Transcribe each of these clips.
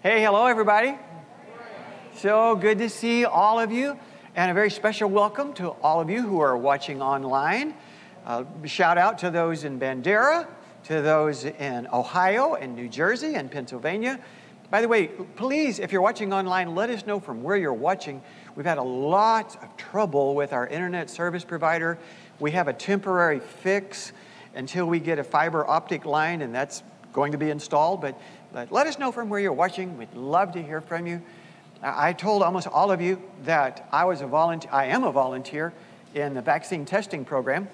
Hey, hello, everybody. So good to see all of you, and a very special welcome to all of you who are watching online. Uh, shout out to those in Bandera, to those in Ohio and New Jersey and Pennsylvania. By the way, please, if you're watching online, let us know from where you're watching. We've had a lot of trouble with our internet service provider. We have a temporary fix until we get a fiber optic line, and that's going to be installed. But but let us know from where you're watching. We'd love to hear from you. I told almost all of you that I was a volunteer. I am a volunteer in the vaccine testing program,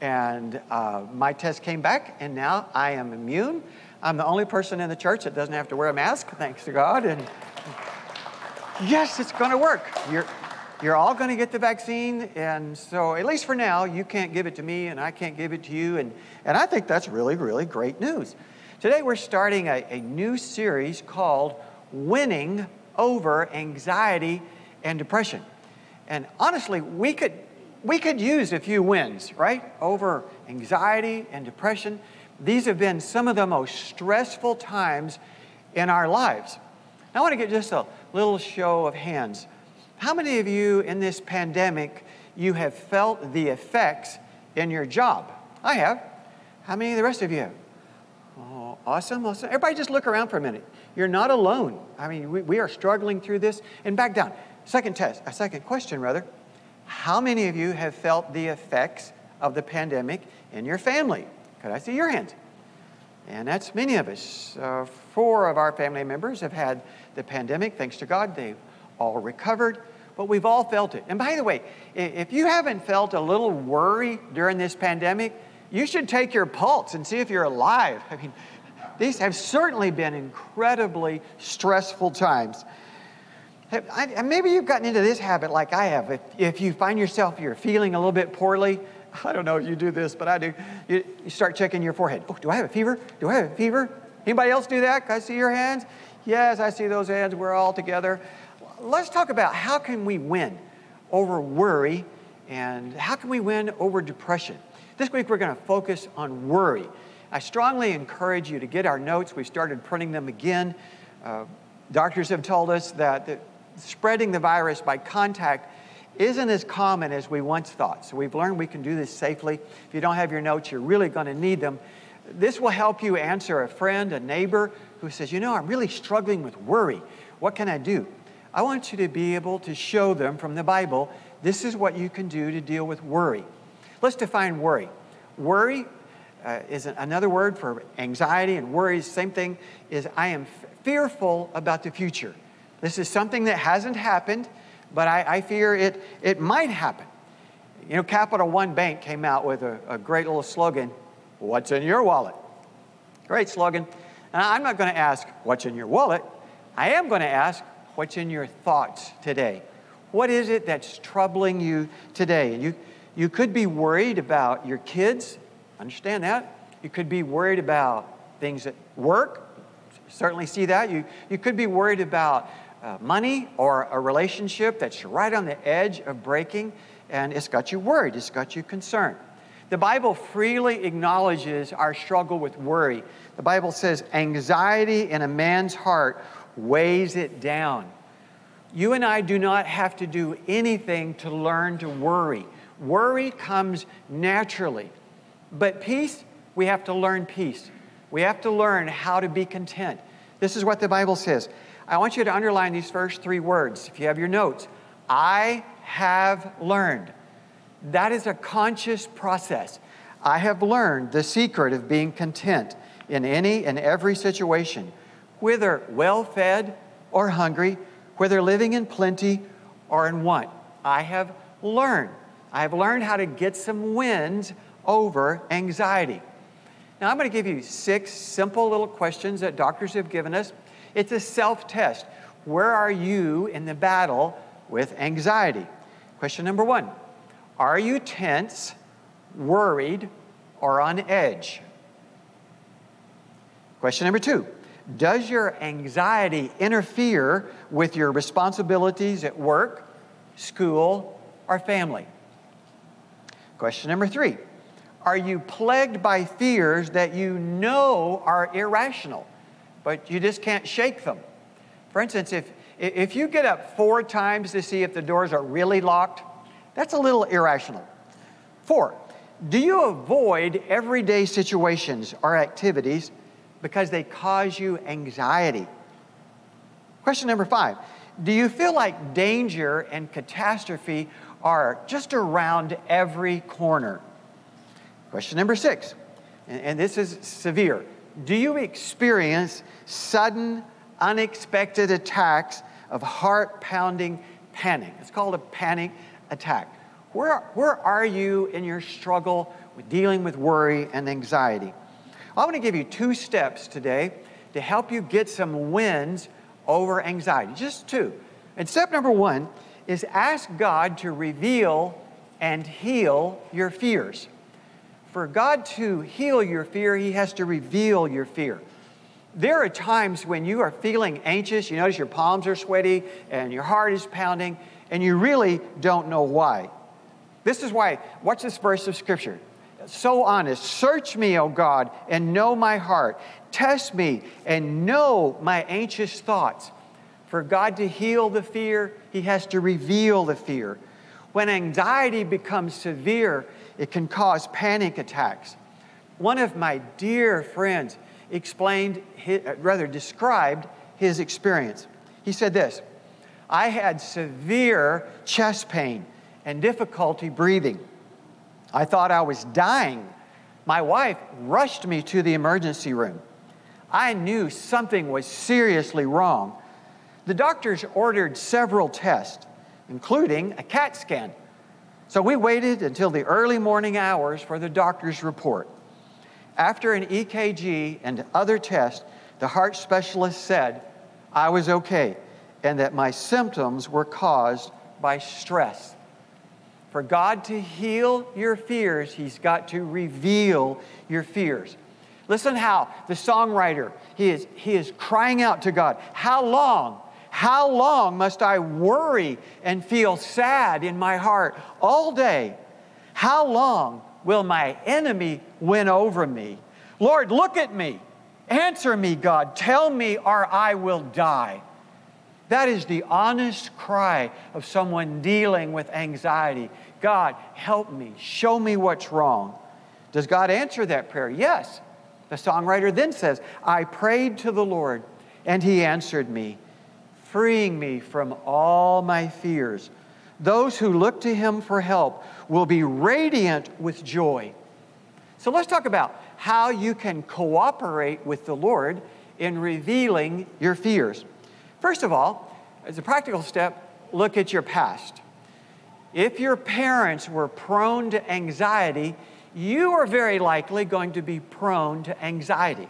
and uh, my test came back, and now I am immune. I'm the only person in the church that doesn't have to wear a mask, thanks to God. And yes, it's going to work. You're, you're all going to get the vaccine, and so at least for now, you can't give it to me, and I can't give it to you, and, and I think that's really, really great news. Today we're starting a, a new series called Winning Over Anxiety and Depression. And honestly, we could, we could use a few wins, right? Over anxiety and depression. These have been some of the most stressful times in our lives. Now, I want to get just a little show of hands. How many of you in this pandemic you have felt the effects in your job? I have. How many of the rest of you have? Awesome, awesome. Everybody just look around for a minute. You're not alone. I mean, we, we are struggling through this. And back down. Second test, a second question, rather. How many of you have felt the effects of the pandemic in your family? Could I see your hands? And that's many of us. Uh, four of our family members have had the pandemic. Thanks to God, they've all recovered. But we've all felt it. And by the way, if you haven't felt a little worry during this pandemic, you should take your pulse and see if you're alive. I mean, these have certainly been incredibly stressful times. I, maybe you've gotten into this habit like I have. If, if you find yourself, you're feeling a little bit poorly, I don't know if you do this, but I do. You, you start checking your forehead. Oh, do I have a fever? Do I have a fever? Anybody else do that? Can I see your hands? Yes, I see those hands. We're all together. Let's talk about how can we win over worry and how can we win over depression. This week we're going to focus on worry. I strongly encourage you to get our notes. We started printing them again. Uh, doctors have told us that the, spreading the virus by contact isn't as common as we once thought. So we've learned we can do this safely. If you don't have your notes, you're really going to need them. This will help you answer a friend, a neighbor who says, You know, I'm really struggling with worry. What can I do? I want you to be able to show them from the Bible this is what you can do to deal with worry. Let's define worry. Worry uh, is another word for anxiety and worries. Same thing is I am f- fearful about the future. This is something that hasn't happened, but I, I, fear it, it might happen. You know, Capital One Bank came out with a, a great little slogan What's in your wallet? Great slogan. And I'm not going to ask, What's in your wallet? I am going to ask, What's in your thoughts today? What is it that's troubling you today? You, you could be worried about your kids. Understand that. You could be worried about things at work. Certainly see that. You, you could be worried about uh, money or a relationship that's right on the edge of breaking, and it's got you worried, it's got you concerned. The Bible freely acknowledges our struggle with worry. The Bible says, anxiety in a man's heart weighs it down. You and I do not have to do anything to learn to worry. Worry comes naturally. But peace, we have to learn peace. We have to learn how to be content. This is what the Bible says. I want you to underline these first three words if you have your notes. I have learned. That is a conscious process. I have learned the secret of being content in any and every situation, whether well fed or hungry, whether living in plenty or in want. I have learned. I have learned how to get some wins over anxiety. Now, I'm going to give you six simple little questions that doctors have given us. It's a self test. Where are you in the battle with anxiety? Question number one Are you tense, worried, or on edge? Question number two Does your anxiety interfere with your responsibilities at work, school, or family? Question number three Are you plagued by fears that you know are irrational, but you just can't shake them? For instance, if, if you get up four times to see if the doors are really locked, that's a little irrational. Four, do you avoid everyday situations or activities because they cause you anxiety? Question number five Do you feel like danger and catastrophe are just around every corner? Question number six, and this is severe. Do you experience sudden, unexpected attacks of heart pounding panic? It's called a panic attack. Where, where are you in your struggle with dealing with worry and anxiety? I want to give you two steps today to help you get some wins over anxiety. Just two. And step number one is ask God to reveal and heal your fears. For God to heal your fear, He has to reveal your fear. There are times when you are feeling anxious, you notice your palms are sweaty and your heart is pounding, and you really don't know why. This is why, watch this verse of Scripture. So honest. Search me, O God, and know my heart. Test me and know my anxious thoughts. For God to heal the fear, He has to reveal the fear. When anxiety becomes severe, it can cause panic attacks. One of my dear friends explained, his, uh, rather described his experience. He said this I had severe chest pain and difficulty breathing. I thought I was dying. My wife rushed me to the emergency room. I knew something was seriously wrong. The doctors ordered several tests, including a CAT scan. So we waited until the early morning hours for the doctor's report. After an EKG and other tests, the heart specialist said I was okay and that my symptoms were caused by stress. For God to heal your fears, He's got to reveal your fears. Listen how the songwriter, he is, he is crying out to God, How long? How long must I worry and feel sad in my heart all day? How long will my enemy win over me? Lord, look at me. Answer me, God. Tell me, or I will die. That is the honest cry of someone dealing with anxiety. God, help me. Show me what's wrong. Does God answer that prayer? Yes. The songwriter then says, I prayed to the Lord, and he answered me, freeing me from all my fears. Those who look to him for help will be radiant with joy. So let's talk about how you can cooperate with the Lord in revealing your fears. First of all, as a practical step, look at your past. If your parents were prone to anxiety, you are very likely going to be prone to anxiety.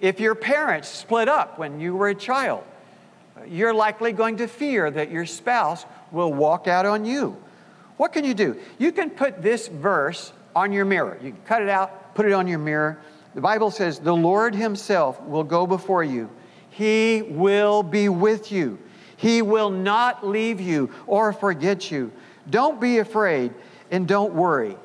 If your parents split up when you were a child, you're likely going to fear that your spouse will walk out on you. What can you do? You can put this verse on your mirror. You can cut it out, put it on your mirror. The Bible says, The Lord Himself will go before you he will be with you. He will not leave you or forget you. Don't be afraid and don't worry.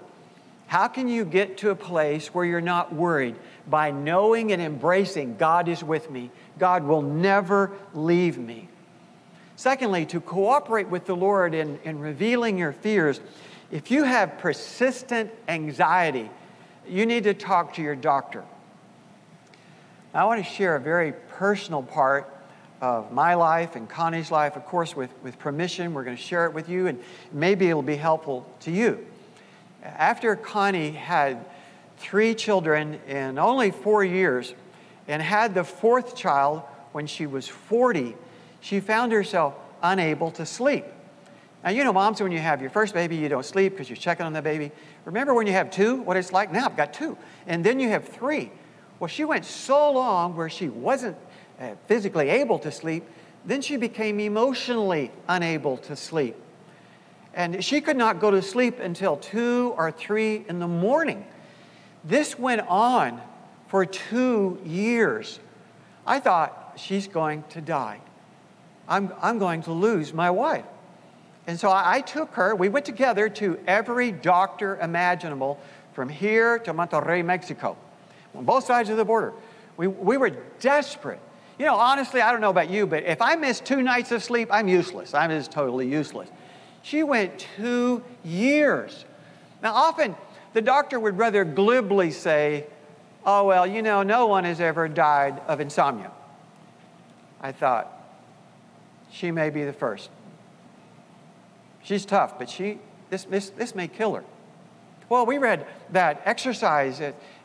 How can you get to a place where you're not worried? By knowing and embracing God is with me. God will never leave me. Secondly, to cooperate with the Lord in, in revealing your fears, if you have persistent anxiety, you need to talk to your doctor. I want to share a very personal part of my life and Connie's life. Of course, with, with permission, we're going to share it with you, and maybe it'll be helpful to you. After Connie had three children in only four years and had the fourth child when she was 40, she found herself unable to sleep. Now, you know, moms, when you have your first baby, you don't sleep because you're checking on the baby. Remember when you have two, what it's like? Now I've got two. And then you have three. Well, she went so long where she wasn't uh, physically able to sleep, then she became emotionally unable to sleep. And she could not go to sleep until two or three in the morning. This went on for two years. I thought, she's going to die. I'm, I'm going to lose my wife. And so I, I took her, we went together to every doctor imaginable from here to Monterrey, Mexico on both sides of the border. We, we were desperate. You know, honestly, I don't know about you, but if I miss two nights of sleep, I'm useless. I'm just totally useless. She went two years. Now, often the doctor would rather glibly say, Oh, well, you know, no one has ever died of insomnia. I thought, she may be the first. She's tough, but she, this, this, this may kill her. Well, we read that exercise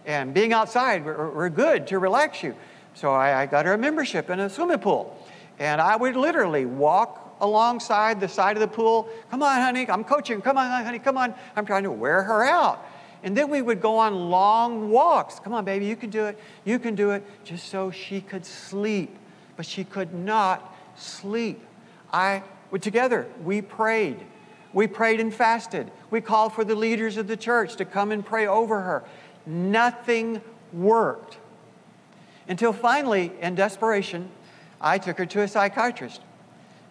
and being outside were, were good to relax you. So I, I got her a membership in a swimming pool. And I would literally walk alongside the side of the pool. Come on, honey, I'm coaching. Come on, honey, come on. I'm trying to wear her out. And then we would go on long walks. Come on, baby, you can do it. You can do it. Just so she could sleep. But she could not sleep. I, together, we prayed. We prayed and fasted. We called for the leaders of the church to come and pray over her. Nothing worked. Until finally, in desperation, I took her to a psychiatrist.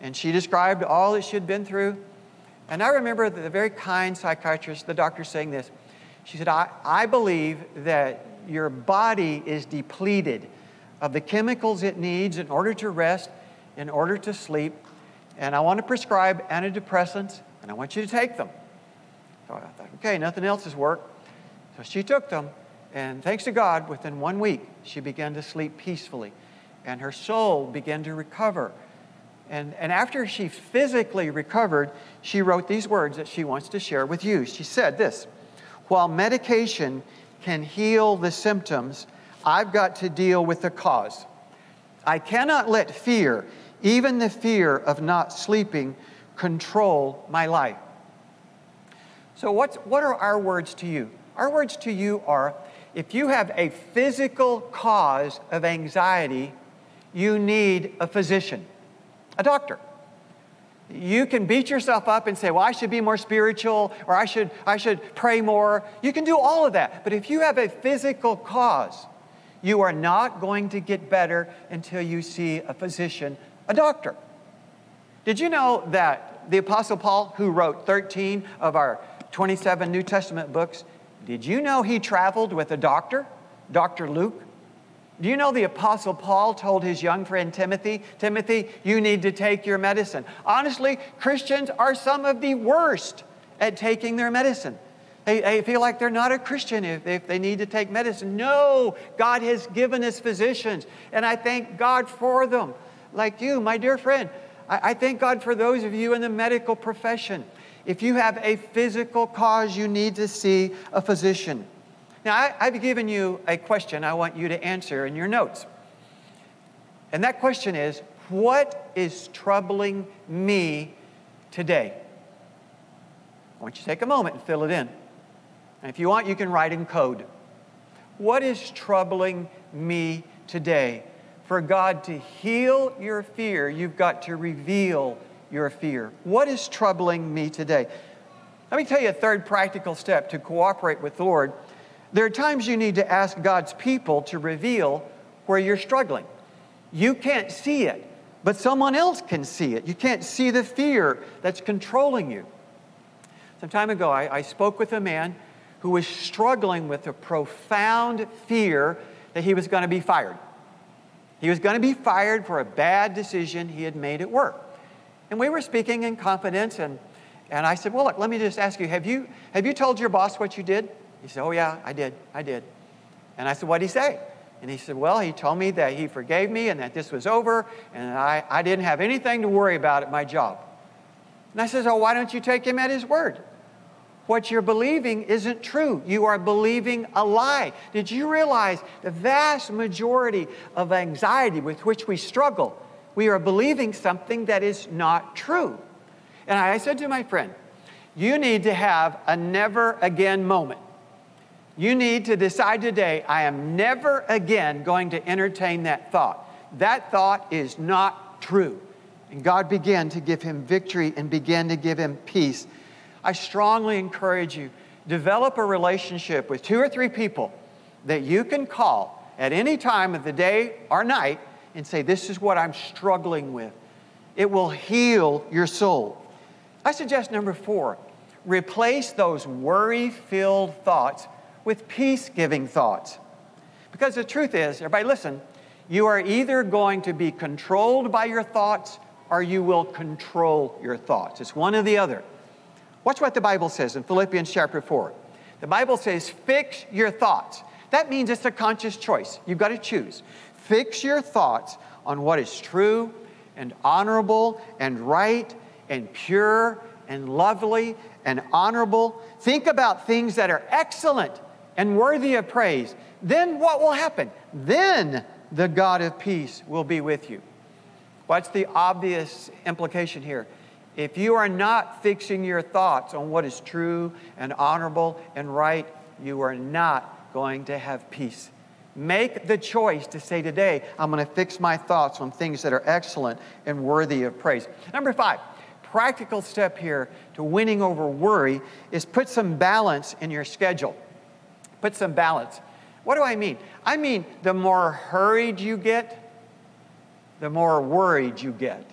And she described all that she had been through. And I remember the very kind psychiatrist, the doctor, saying this. She said, I, I believe that your body is depleted of the chemicals it needs in order to rest, in order to sleep. And I want to prescribe antidepressants, and I want you to take them. So I thought, okay, nothing else has worked. So she took them, and thanks to God, within one week, she began to sleep peacefully, and her soul began to recover. And, and after she physically recovered, she wrote these words that she wants to share with you. She said this While medication can heal the symptoms, I've got to deal with the cause. I cannot let fear, even the fear of not sleeping, control my life. So, what's, what are our words to you? Our words to you are if you have a physical cause of anxiety, you need a physician, a doctor. You can beat yourself up and say, Well, I should be more spiritual or I should, I should pray more. You can do all of that. But if you have a physical cause, you are not going to get better until you see a physician, a doctor. Did you know that the Apostle Paul, who wrote 13 of our 27 New Testament books, did you know he traveled with a doctor, Dr. Luke? Do you know the Apostle Paul told his young friend Timothy, Timothy, you need to take your medicine? Honestly, Christians are some of the worst at taking their medicine. They, they feel like they're not a Christian if, if they need to take medicine. No, God has given us physicians, and I thank God for them. Like you, my dear friend, I, I thank God for those of you in the medical profession. If you have a physical cause, you need to see a physician. Now, I, I've given you a question I want you to answer in your notes. And that question is What is troubling me today? I want you to take a moment and fill it in. And if you want, you can write in code. What is troubling me today? For God to heal your fear, you've got to reveal your fear. What is troubling me today? Let me tell you a third practical step to cooperate with the Lord. There are times you need to ask God's people to reveal where you're struggling. You can't see it, but someone else can see it. You can't see the fear that's controlling you. Some time ago, I, I spoke with a man who was struggling with a profound fear that he was going to be fired. He was going to be fired for a bad decision he had made at work. And we were speaking in confidence, and, and I said, Well, look, let me just ask you have, you, have you told your boss what you did? He said, Oh, yeah, I did. I did. And I said, What did he say? And he said, Well, he told me that he forgave me and that this was over, and I, I didn't have anything to worry about at my job. And I said, Oh, why don't you take him at his word? What you're believing isn't true. You are believing a lie. Did you realize the vast majority of anxiety with which we struggle we are believing something that is not true. And I said to my friend, You need to have a never again moment. You need to decide today, I am never again going to entertain that thought. That thought is not true. And God began to give him victory and began to give him peace. I strongly encourage you develop a relationship with two or three people that you can call at any time of the day or night and say, This is what I'm struggling with. It will heal your soul. I suggest number four, replace those worry filled thoughts with peace giving thoughts. Because the truth is, everybody listen, You are either going to be controlled by your thoughts or you will control your thoughts. It's one or the other. Watch what the Bible says in Philippians chapter 4. The Bible says, fix your thoughts. That means it's a conscious choice. You've got to choose. Fix your thoughts on what is true and honorable and right and pure and lovely and honorable. Think about things that are excellent and worthy of praise. Then what will happen? Then the God of peace will be with you. What's the obvious implication here? If you are not fixing your thoughts on what is true and honorable and right, you are not going to have peace. Make the choice to say today, I'm going to fix my thoughts on things that are excellent and worthy of praise. Number five, practical step here to winning over worry is put some balance in your schedule. Put some balance. What do I mean? I mean, the more hurried you get, the more worried you get.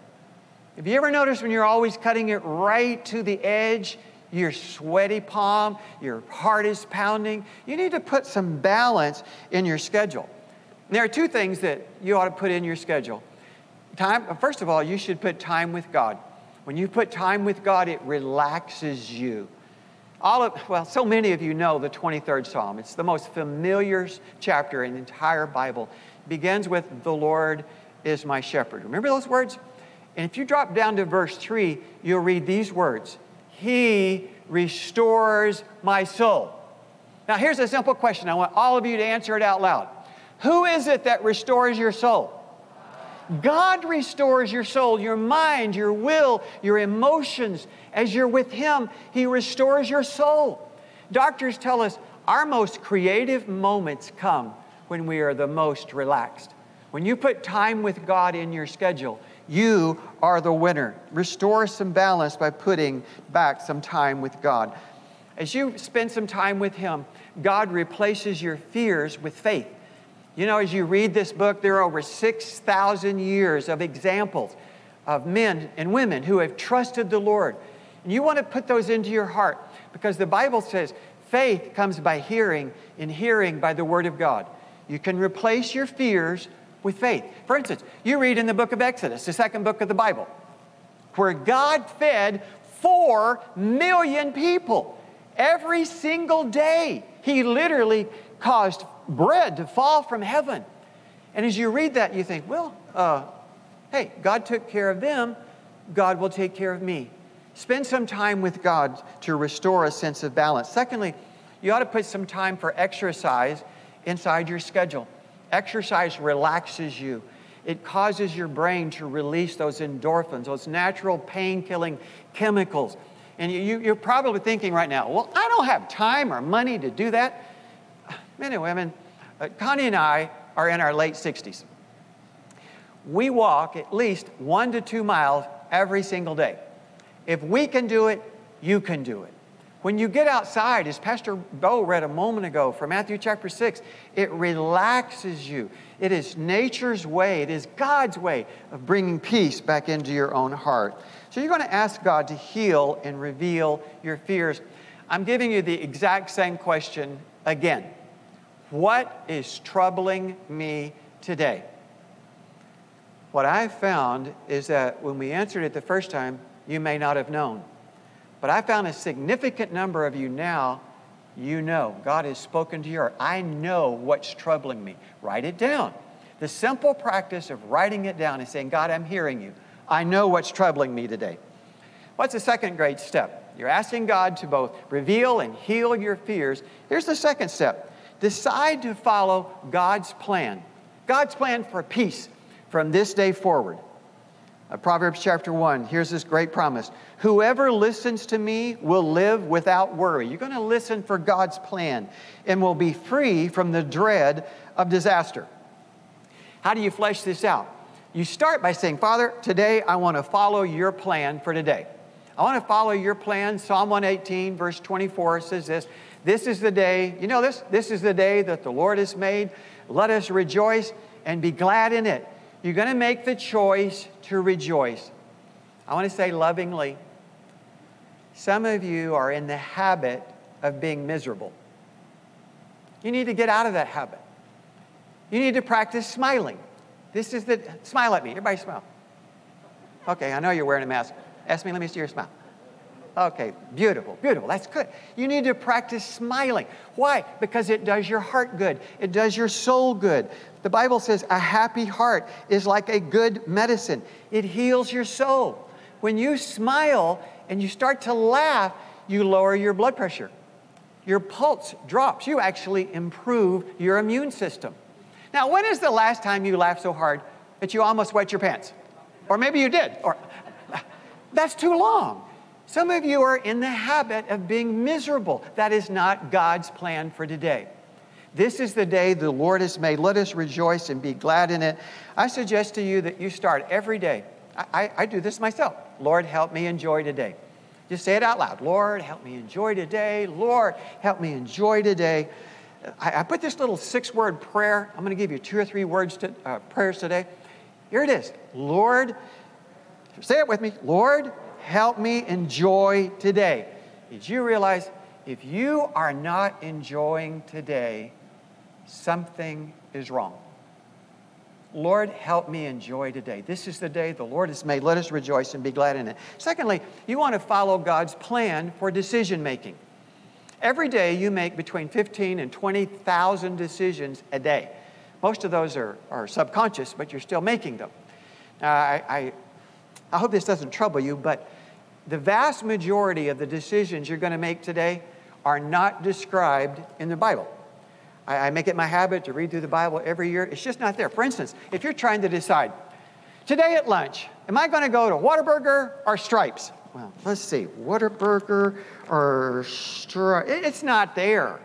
Have you ever noticed when you're always cutting it right to the edge, your sweaty palm, your heart is pounding? You need to put some balance in your schedule. There are two things that you ought to put in your schedule. Time, first of all, you should put time with God. When you put time with God, it relaxes you. All of, well, so many of you know the 23rd Psalm. It's the most familiar chapter in the entire Bible. It begins with, The Lord is my shepherd. Remember those words? And if you drop down to verse 3, you'll read these words He restores my soul. Now, here's a simple question. I want all of you to answer it out loud. Who is it that restores your soul? God restores your soul, your mind, your will, your emotions. As you're with Him, He restores your soul. Doctors tell us our most creative moments come when we are the most relaxed. When you put time with God in your schedule, you are the winner. Restore some balance by putting back some time with God. As you spend some time with Him, God replaces your fears with faith. You know, as you read this book, there are over 6,000 years of examples of men and women who have trusted the Lord. And you want to put those into your heart because the Bible says faith comes by hearing, and hearing by the Word of God. You can replace your fears with faith. For instance, you read in the book of Exodus, the second book of the Bible, where God fed four million people every single day. He literally caused bread to fall from heaven. And as you read that, you think, well, uh, hey, God took care of them, God will take care of me. Spend some time with God to restore a sense of balance. Secondly, you ought to put some time for exercise inside your schedule. Exercise relaxes you. It causes your brain to release those endorphins, those natural pain killing chemicals. And you, are probably thinking right now, well, I don't have time or money to do that. Men and women, uh, Connie and I are in our late 60s. We walk at least one to two miles every single day. If we can do it, you can do it. When you get outside, as Pastor Bo read a moment ago from Matthew chapter 6, it relaxes you. It is nature's way, it is God's way of bringing peace back into your own heart. So you're going to ask God to heal and reveal your fears. I'm giving you the exact same question again What is troubling me today? What I've found is that when we answered it the first time, you may not have known. But I found a significant number of you now, you know, God has spoken to your I know what's troubling me. Write it down. The simple practice of writing it down and saying, God, I'm hearing you. I know what's troubling me today. What's the second great step? You're asking God to both reveal and heal your fears. Here's the second step decide to follow God's plan. God's plan for peace from this day forward. Uh, Proverbs chapter 1, here's this great promise Whoever listens to me will live without worry. You're going to listen for God's plan and will be free from the dread of disaster. How do you flesh this out? You start by saying, Father, today I want to follow your plan for today. I want to follow your plan. Psalm 118, verse 24 says this This is the day, you know this? This is the day that the Lord has made. Let us rejoice and be glad in it. You're going to make the choice to rejoice. I want to say lovingly, some of you are in the habit of being miserable. You need to get out of that habit. You need to practice smiling. This is the, smile at me. Everybody smile. Okay, I know you're wearing a mask. Ask me, let me see your smile. Okay, beautiful, beautiful. That's good. You need to practice smiling. Why? Because it does your heart good, it does your soul good. The Bible says a happy heart is like a good medicine, it heals your soul. When you smile and you start to laugh, you lower your blood pressure. Your pulse drops. You actually improve your immune system. Now, when is the last time you laughed so hard that you almost wet your pants? Or maybe you did. Or that's too long. Some of you are in the habit of being miserable. That is not God's plan for today. This is the day the Lord has made. Let us rejoice and be glad in it. I suggest to you that you start every day. I, I, I do this myself. Lord, help me enjoy today. Just say it out loud. Lord, help me enjoy today. Lord, help me enjoy today. I, I put this little six word prayer. I'm going to give you two or three words to, uh, prayers today. Here it is Lord, say it with me. Lord, help me enjoy today. Did you realize if you are not enjoying today, something is wrong? Lord, help me enjoy today. This is the day the Lord has made. Let us rejoice and be glad in it. Secondly, you want to follow God's plan for decision making. Every day you make between 15 and 20,000 decisions a day. Most of those are, are subconscious, but you're still making them. Uh, I, I, I hope this doesn't trouble you, but the vast majority of the decisions you're going to make today are not described in the Bible. I, I make it my habit to read through the Bible every year. It's just not there. For instance, if you're trying to decide, today at lunch, am I going to go to Whataburger or Stripes? Well, let's see, Whataburger or Stripes? It's not there.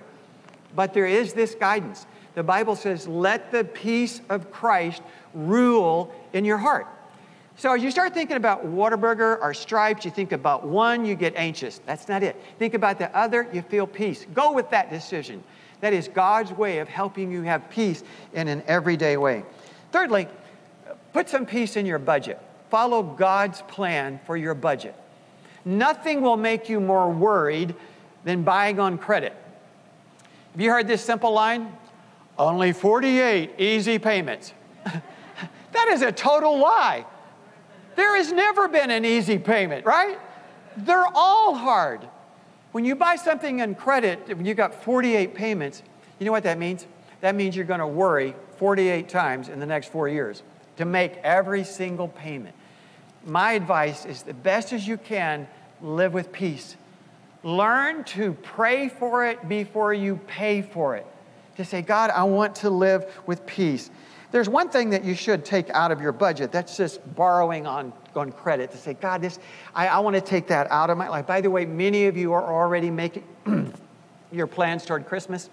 But there is this guidance. The Bible says, let the peace of Christ rule in your heart. So as you start thinking about Whataburger or Stripes, you think about one, you get anxious. That's not it. Think about the other, you feel peace. Go with that decision. That is God's way of helping you have peace in an everyday way. Thirdly, put some peace in your budget. Follow God's plan for your budget. Nothing will make you more worried than buying on credit. Have you heard this simple line? Only 48 easy payments. that is a total lie. There has never been an easy payment, right? They're all hard. When you buy something on credit, when you've got 48 payments, you know what that means? That means you're going to worry 48 times in the next four years to make every single payment. My advice is the best as you can, live with peace. Learn to pray for it before you pay for it. To say, God, I want to live with peace. There's one thing that you should take out of your budget. That's just borrowing on, on credit to say, God, this, I, I want to take that out of my life. By the way, many of you are already making your plans toward Christmas.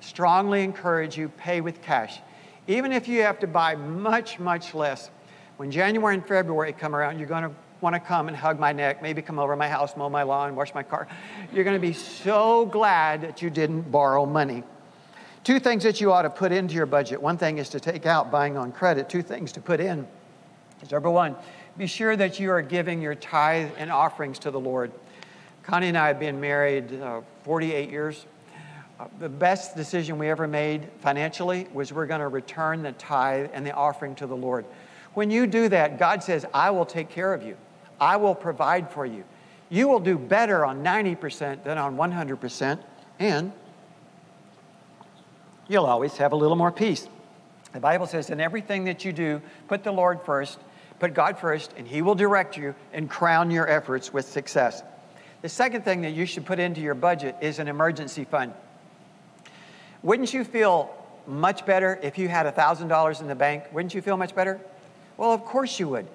Strongly encourage you, pay with cash. Even if you have to buy much, much less, when January and February come around, you're going to want to come and hug my neck, maybe come over my house, mow my lawn, wash my car. You're going to be so glad that you didn't borrow money. Two things that you ought to put into your budget. One thing is to take out buying on credit. Two things to put in is number one, be sure that you are giving your tithe and offerings to the Lord. Connie and I have been married uh, 48 years. Uh, the best decision we ever made financially was we're going to return the tithe and the offering to the Lord. When you do that, God says, I will take care of you, I will provide for you. You will do better on 90% than on 100%, and you'll always have a little more peace. The Bible says, in everything that you do, put the Lord first, put God first, and He will direct you and crown your efforts with success. The second thing that you should put into your budget is an emergency fund. Wouldn't you feel much better if you had $1,000 in the bank? Wouldn't you feel much better? Well, of course you would.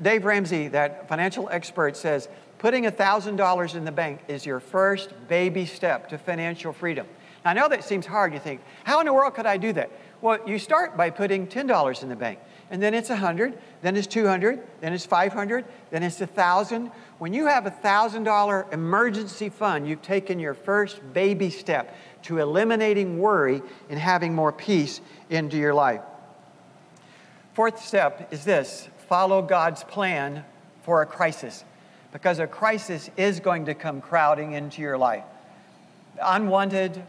Dave Ramsey, that financial expert, says putting $1,000 in the bank is your first baby step to financial freedom. I know that seems hard. You think, how in the world could I do that? Well, you start by putting $10 in the bank, and then it's 100, then it's 200, then it's 500, then it's 1,000. When you have a $1,000 emergency fund, you've taken your first baby step to eliminating worry and having more peace into your life. Fourth step is this follow God's plan for a crisis, because a crisis is going to come crowding into your life. Unwanted,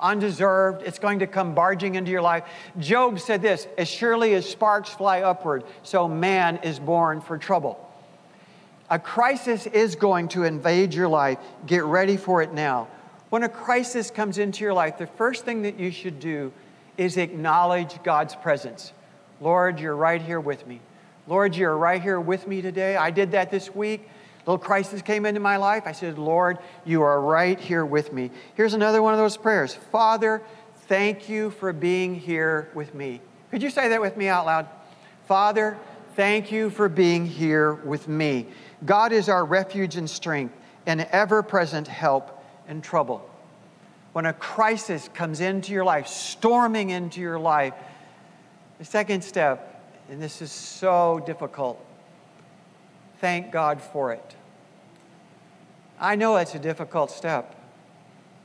undeserved. It's going to come barging into your life. Job said this As surely as sparks fly upward, so man is born for trouble. A crisis is going to invade your life. Get ready for it now. When a crisis comes into your life, the first thing that you should do is acknowledge God's presence. Lord, you're right here with me. Lord, you're right here with me today. I did that this week. Little crisis came into my life. I said, Lord, you are right here with me. Here's another one of those prayers Father, thank you for being here with me. Could you say that with me out loud? Father, thank you for being here with me. God is our refuge and strength, an ever present help in trouble. When a crisis comes into your life, storming into your life, the second step, and this is so difficult, thank God for it. I know it's a difficult step.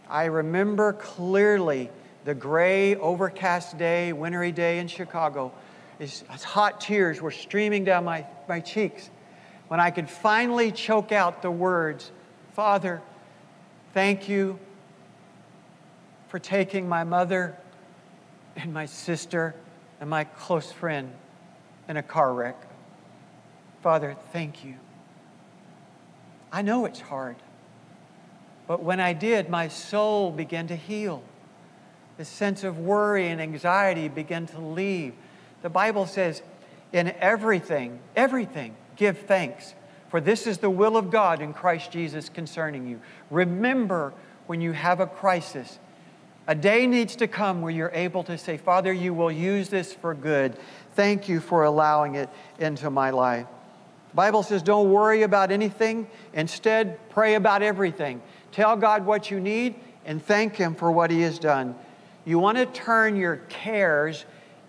I remember clearly the gray, overcast day, wintry day in Chicago. As hot tears were streaming down my, my cheeks when I could finally choke out the words, Father, thank you for taking my mother and my sister and my close friend in a car wreck. Father, thank you. I know it's hard, but when I did, my soul began to heal. The sense of worry and anxiety began to leave. The Bible says, in everything, everything, give thanks, for this is the will of God in Christ Jesus concerning you. Remember when you have a crisis, a day needs to come where you're able to say, Father, you will use this for good. Thank you for allowing it into my life. Bible says, don't worry about anything. Instead, pray about everything. Tell God what you need and thank Him for what He has done. You want to turn your cares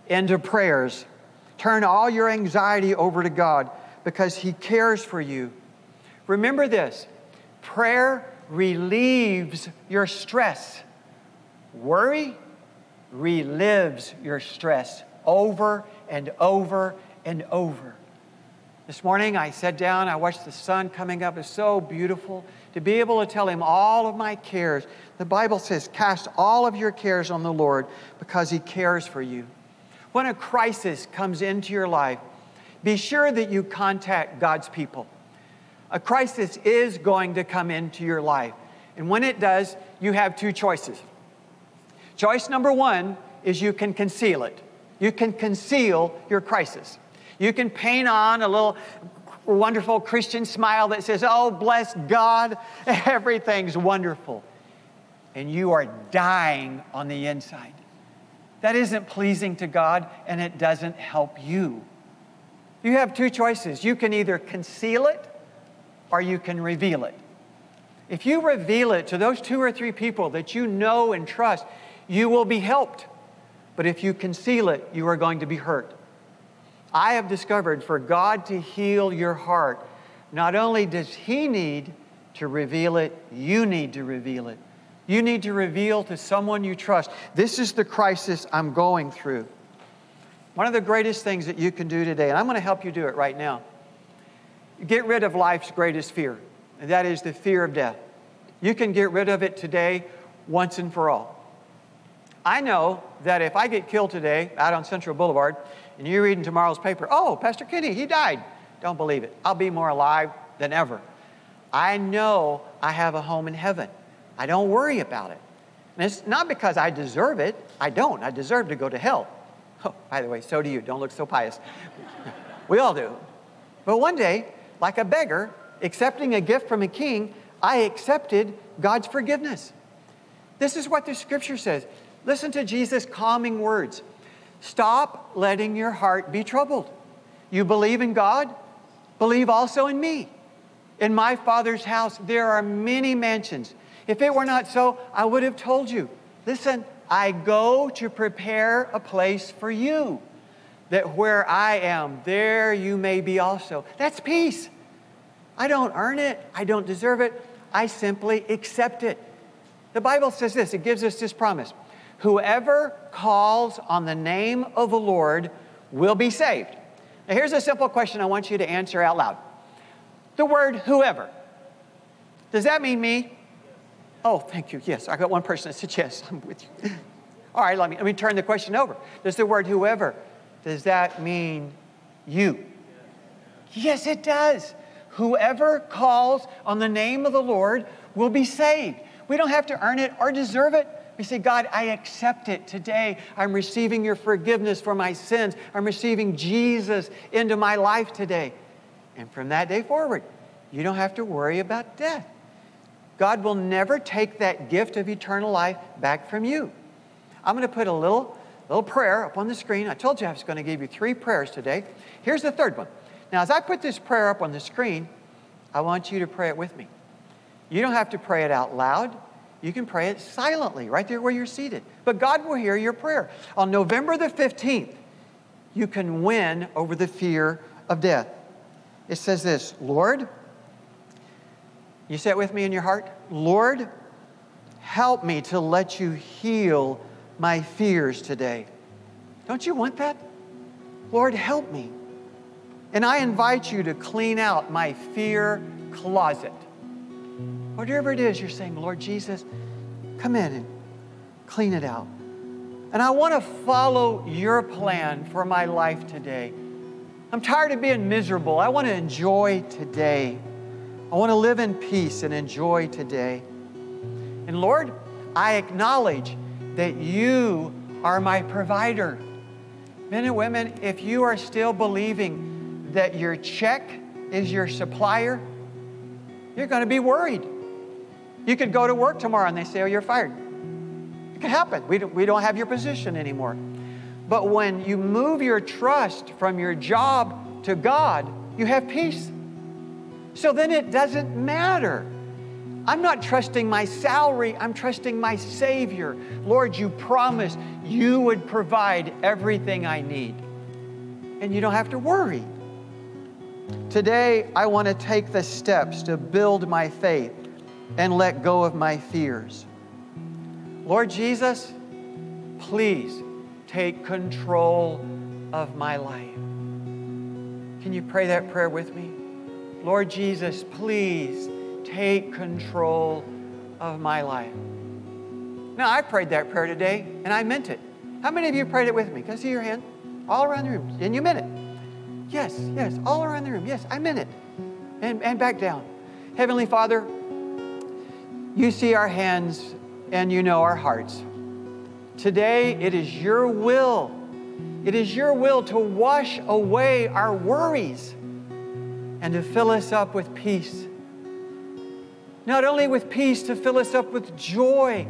into prayers. Turn all your anxiety over to God because He cares for you. Remember this prayer relieves your stress, worry relives your stress over and over and over. This morning I sat down, I watched the sun coming up. It's so beautiful to be able to tell him all of my cares. The Bible says, Cast all of your cares on the Lord because he cares for you. When a crisis comes into your life, be sure that you contact God's people. A crisis is going to come into your life. And when it does, you have two choices. Choice number one is you can conceal it. You can conceal your crisis. You can paint on a little wonderful Christian smile that says, Oh, bless God, everything's wonderful. And you are dying on the inside. That isn't pleasing to God and it doesn't help you. You have two choices. You can either conceal it or you can reveal it. If you reveal it to those two or three people that you know and trust, you will be helped. But if you conceal it, you are going to be hurt. I have discovered for God to heal your heart, not only does He need to reveal it, you need to reveal it. You need to reveal to someone you trust this is the crisis I'm going through. One of the greatest things that you can do today, and I'm going to help you do it right now, get rid of life's greatest fear, and that is the fear of death. You can get rid of it today once and for all. I know that if I get killed today out on Central Boulevard and you read in tomorrow's paper, oh, Pastor Kenny, he died. Don't believe it. I'll be more alive than ever. I know I have a home in heaven. I don't worry about it. And it's not because I deserve it. I don't. I deserve to go to hell. Oh, by the way, so do you. Don't look so pious. we all do. But one day, like a beggar accepting a gift from a king, I accepted God's forgiveness. This is what the scripture says. Listen to Jesus' calming words. Stop letting your heart be troubled. You believe in God? Believe also in me. In my Father's house, there are many mansions. If it were not so, I would have told you. Listen, I go to prepare a place for you, that where I am, there you may be also. That's peace. I don't earn it, I don't deserve it, I simply accept it. The Bible says this it gives us this promise Whoever calls on the name of the Lord will be saved. Now, here's a simple question I want you to answer out loud. The word whoever. Does that mean me? Oh, thank you. Yes, I got one person that said yes. I'm with you. All right, let me, let me turn the question over. Does the word whoever, does that mean you? Yes, it does. Whoever calls on the name of the Lord will be saved. We don't have to earn it or deserve it. We say, God, I accept it today. I'm receiving your forgiveness for my sins. I'm receiving Jesus into my life today. And from that day forward, you don't have to worry about death. God will never take that gift of eternal life back from you. I'm going to put a little, little prayer up on the screen. I told you I was going to give you three prayers today. Here's the third one. Now, as I put this prayer up on the screen, I want you to pray it with me. You don't have to pray it out loud. You can pray it silently, right there where you're seated. But God will hear your prayer. On November the 15th, you can win over the fear of death. It says this Lord, you say it with me in your heart? Lord, help me to let you heal my fears today. Don't you want that? Lord, help me. And I invite you to clean out my fear closet. Whatever it is you're saying, Lord Jesus, come in and clean it out. And I want to follow your plan for my life today. I'm tired of being miserable. I want to enjoy today. I want to live in peace and enjoy today. And Lord, I acknowledge that you are my provider. Men and women, if you are still believing that your check is your supplier, you're going to be worried. You could go to work tomorrow and they say, Oh, you're fired. It could happen. We don't, we don't have your position anymore. But when you move your trust from your job to God, you have peace. So then it doesn't matter I'm not trusting my salary, I'm trusting my Savior. Lord, you promised you would provide everything I need. And you don't have to worry. Today, I want to take the steps to build my faith and let go of my fears. Lord Jesus, please take control of my life. Can you pray that prayer with me? Lord Jesus, please take control of my life. Now, I prayed that prayer today, and I meant it. How many of you prayed it with me? Can I see your hand? All around the room. And you meant it. Yes, yes, all around the room. Yes, I meant it. And, and back down. Heavenly Father, you see our hands and you know our hearts. Today, it is your will. It is your will to wash away our worries and to fill us up with peace not only with peace, to fill us up with joy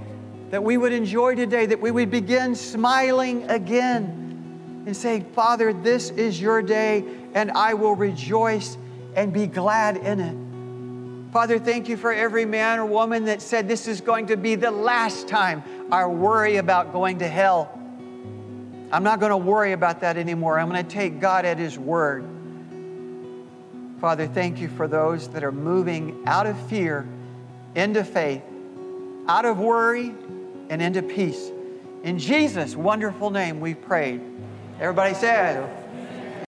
that we would enjoy today, that we would begin smiling again and say, Father, this is your day, and I will rejoice and be glad in it. Father, thank you for every man or woman that said this is going to be the last time I worry about going to hell. I'm not going to worry about that anymore. I'm going to take God at His word. Father, thank you for those that are moving out of fear into faith, out of worry, and into peace. In Jesus' wonderful name, we prayed. Everybody said,